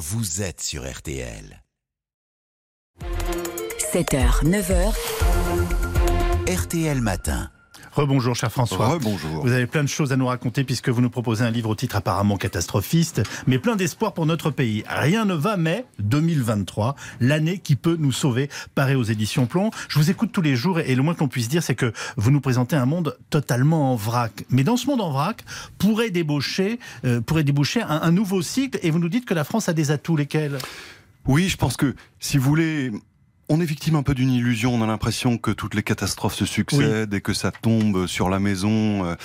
vous êtes sur RTL. 7h, 9h, RTL Matin. Rebonjour, cher François. Rebonjour. Vous avez plein de choses à nous raconter puisque vous nous proposez un livre au titre apparemment catastrophiste, mais plein d'espoir pour notre pays. Rien ne va, mais 2023, l'année qui peut nous sauver, paraît aux éditions Plomb. Je vous écoute tous les jours et le moins qu'on puisse dire, c'est que vous nous présentez un monde totalement en vrac. Mais dans ce monde en vrac, pourrait déboucher, euh, pourrait déboucher un, un nouveau cycle et vous nous dites que la France a des atouts, lesquels? Oui, je pense que si vous voulez, on est victime un peu d'une illusion. On a l'impression que toutes les catastrophes se succèdent et que ça tombe sur la maison, euh,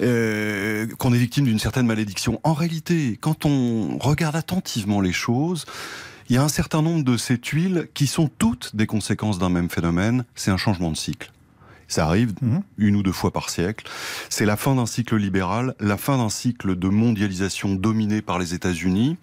euh, qu'on est victime d'une certaine malédiction. En réalité, quand on regarde attentivement les choses, il y a un certain nombre de ces tuiles qui sont toutes des conséquences d'un même phénomène. C'est un changement de cycle. Ça arrive Mhm. une ou deux fois par siècle. C'est la fin d'un cycle libéral, la fin d'un cycle de mondialisation dominé par les États-Unis,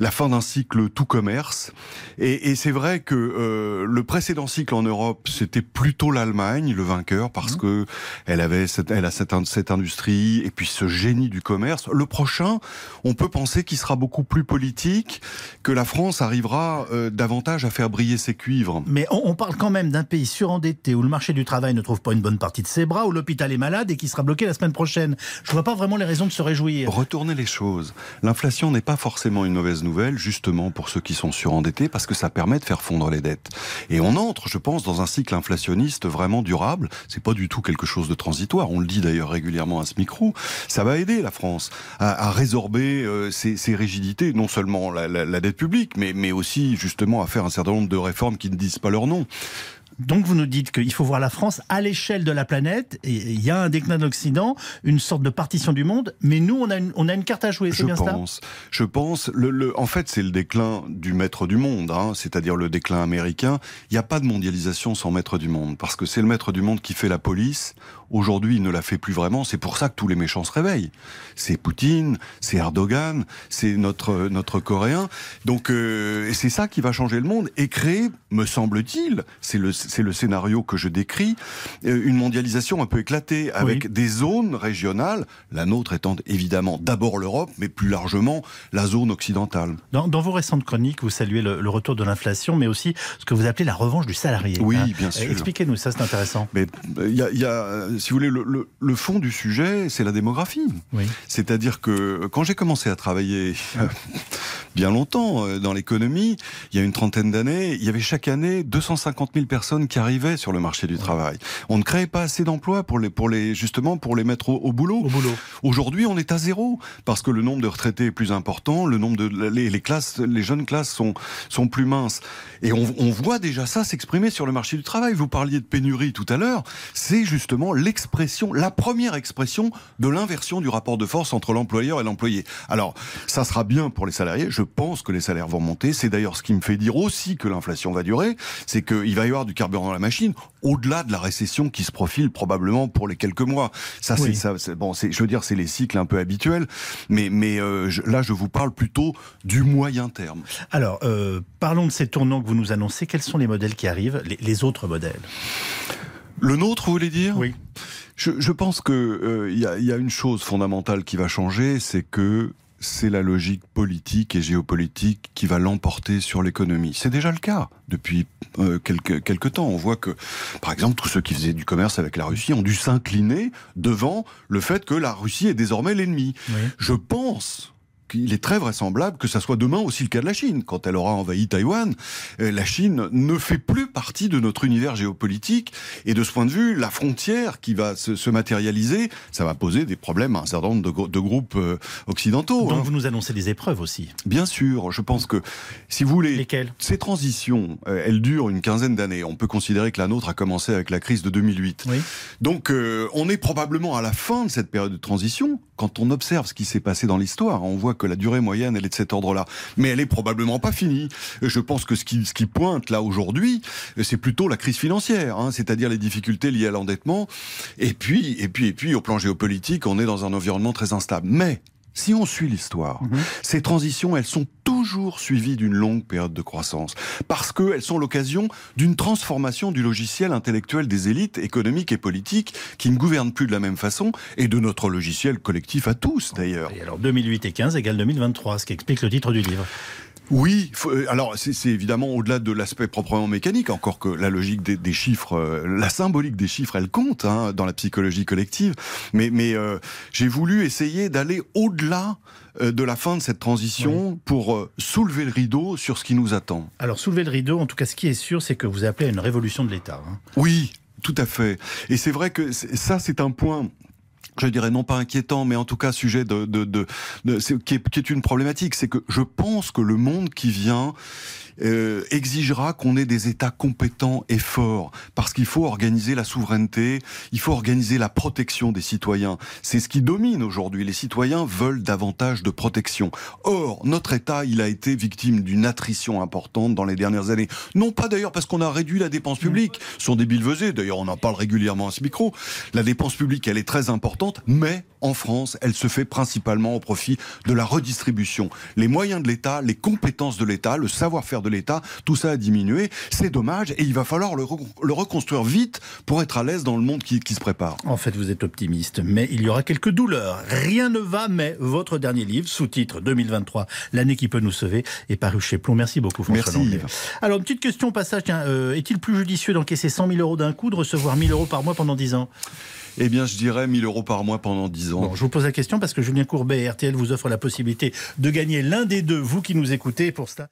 la fin d'un cycle tout commerce. Et, et c'est vrai que euh, le précédent cycle en Europe, c'était plutôt l'Allemagne, le vainqueur, parce que elle avait cette, elle a cette, in- cette industrie et puis ce génie du commerce. Le prochain, on peut penser qu'il sera beaucoup plus politique, que la France arrivera euh, davantage à faire briller ses cuivres. Mais on, on parle quand même d'un pays surendetté où le marché du travail ne trouve pas une bonne partie de ses bras, où l'hôpital est malade et qui sera bloqué la semaine prochaine. Je vois pas vraiment les raisons de se réjouir. Retourner les choses. L'inflation n'est pas forcément une mauvaise justement pour ceux qui sont surendettés, parce que ça permet de faire fondre les dettes. Et on entre, je pense, dans un cycle inflationniste vraiment durable. C'est pas du tout quelque chose de transitoire. On le dit d'ailleurs régulièrement à ce micro. Ça va aider la France à, résorber euh, ces, ces rigidités, non seulement la, la- la dette publique, mais, mais aussi justement à faire un certain nombre de réformes qui ne disent pas leur nom. Donc vous nous dites qu'il faut voir la France à l'échelle de la planète. Et il y a un déclin de l'Occident, une sorte de partition du monde. Mais nous, on a une, on a une carte à jouer. C'est Je bien pense. Je pense. Le, le- en fait, c'est le déclin du maître du monde, hein, c'est-à-dire le déclin américain. Il n'y a pas de mondialisation sans maître du monde, parce que c'est le maître du monde qui fait la police. Aujourd'hui, il ne la fait plus vraiment. C'est pour ça que tous les méchants se réveillent. C'est Poutine, c'est Erdogan, c'est notre notre Coréen. Donc, euh, c'est ça qui va changer le monde et créer, me semble-t-il, c'est le le scénario que je décris, euh, une mondialisation un peu éclatée avec Oui. des zones régionales, la nôtre étant évidemment d'abord l'Europe, mais plus largement la zone occidentale. dans, dans vos récentes chroniques, vous saluez le, le retour de l'inflation, mais aussi ce que vous appelez la revanche du salarié. Oui, hein. bien sûr. Expliquez-nous, ça c'est intéressant. Mais euh, il y a, il y a, si vous voulez, le, le- le fond du sujet, c'est la démographie. Oui. C'est-à-dire que quand j'ai commencé à travailler euh, bien longtemps euh, dans l'économie, il y a une trentaine d'années, il y avait chaque année 250 000 personnes qui arrivaient sur le marché du travail. On ne créait pas assez d'emplois pour les, pour les, justement pour les mettre au, au boulot. Au boulot. Aujourd'hui, on est à zéro parce que le nombre de retraités est plus important, le nombre de les, les classes, les jeunes classes sont sont plus minces, et on, on voit déjà ça s'exprimer sur le marché du travail. Vous parliez de pénurie tout à l'heure, c'est justement l'expression, la première expression de l'inversion du rapport de force entre l'employeur et l'employé. Alors, ça sera bien pour les salariés. Je pense que les salaires vont monter. C'est d'ailleurs ce qui me fait dire aussi que l'inflation va durer, c'est qu'il va y avoir du carburant dans la machine au-delà de la récession qui se profile probablement pour les quelques mois. Ça, Oui. c'est ça. c'est- Bon, je veux dire, c'est les cycles un peu habituels, mais mais euh, je- là, je vous parle plutôt du moyen terme. Alors, euh, parlons de ces tournants que vous nous annoncez. Quels sont les modèles qui arrivent, les, les autres modèles? Le nôtre, vous voulez dire? Oui. Je, je pense que euh, il y, a, il y a une chose fondamentale qui va changer, c'est que c'est la logique politique et géopolitique qui va l'emporter sur l'économie. C'est déjà le cas depuis euh, quelques, quelques temps. On voit que, par exemple, tous ceux qui faisaient du commerce avec la Russie ont dû s'incliner devant le fait que la Russie est désormais l'ennemi. Oui. Je pense qu'il est très vraisemblable que ça soit demain aussi le cas de la Chine. Quand elle aura envahi Taïwan, euh, la Chine ne fait plus partie de notre univers géopolitique. Et de ce point de vue, la frontière qui va se, se matérialiser, ça va poser des problèmes à un certain nombre de, gro- de groupes euh, occidentaux. Donc hein. vous nous annoncez des épreuves aussi. Bien sûr, je pense que si vous voulez... Lesquelles? Ces transitions, euh, elles durent une quinzaine d'années. On peut considérer que la nôtre a commencé avec la crise de 2008. Oui. Donc, euh, on est probablement à la fin de cette période de transition. Quand on observe ce qui s'est passé dans l'histoire, on voit que la durée moyenne, elle est de cet ordre-là. Mais elle est probablement pas finie. Je pense que ce qui, ce qui pointe là aujourd'hui, c'est plutôt la crise financière, hein, c'est-à-dire les difficultés liées à l'endettement. Et puis, et puis, et puis, au plan géopolitique, on est dans un environnement très instable. Mais si on suit l'histoire, Mhm. ces transitions, elles sont toujours suivies d'une longue période de croissance, parce qu'elles sont l'occasion d'une transformation du logiciel intellectuel des élites économiques et politiques qui ne gouvernent plus de la même façon, et de notre logiciel collectif à tous d'ailleurs. Et alors 2008 et 15 égale 2023, ce qui explique le titre du livre. Oui, euh, alors c'est évidemment au-delà de l'aspect proprement mécanique, encore que la logique des, chiffres, euh, la symbolique des chiffres, elle compte hein, dans la psychologie collective. Mais, mais euh, j'ai voulu essayer d'aller au-delà de la fin de cette transition pour soulever le rideau sur ce qui nous attend. Alors soulever le rideau, en tout cas ce qui est sûr, c'est que vous appelez à une révolution de l'État. Hein. Oui, tout à fait. Et c'est vrai que ça, c'est un point je dirais non pas inquiétant, mais en tout cas sujet de, qui, est, une problématique, c'est que je pense que le monde qui vient euh, exigera qu'on ait des États compétents et forts, parce qu'il faut organiser la souveraineté, il faut organiser la protection des citoyens. C'est ce qui domine aujourd'hui. Les citoyens veulent davantage de protection. Or, notre État, il a été victime d'une attrition importante dans les dernières années. Non pas d'ailleurs parce qu'on a réduit la dépense publique, ce sont des bilvesés, d'ailleurs on en parle régulièrement à ce micro. La dépense publique, elle est très importante, mais en France, elle se fait principalement au profit de la redistribution. Les moyens de l'État, les compétences de l'État, le savoir-faire de l'État, tout ça a diminué. C'est dommage et il va falloir le, reconstruire vite pour être à l'aise dans le monde qui, se prépare. En fait, vous êtes optimiste, mais il y aura quelques douleurs. Rien ne va, mais votre dernier livre, sous-titre 2023, l'année qui peut nous sauver, est paru chez Plomb. Merci beaucoup, François Merci. Alors, une petite question au passage. Euh, est-il plus judicieux d'encaisser 100 000 euros d'un coup, de recevoir 1000 euros par mois pendant 10 ans? Eh bien, je dirais 1000 euros par mois pendant 10 ans. Bon, je vous pose la question parce que Julien Courbet et RTL vous offrent la possibilité de gagner l'un des deux, vous qui nous écoutez, pour cela.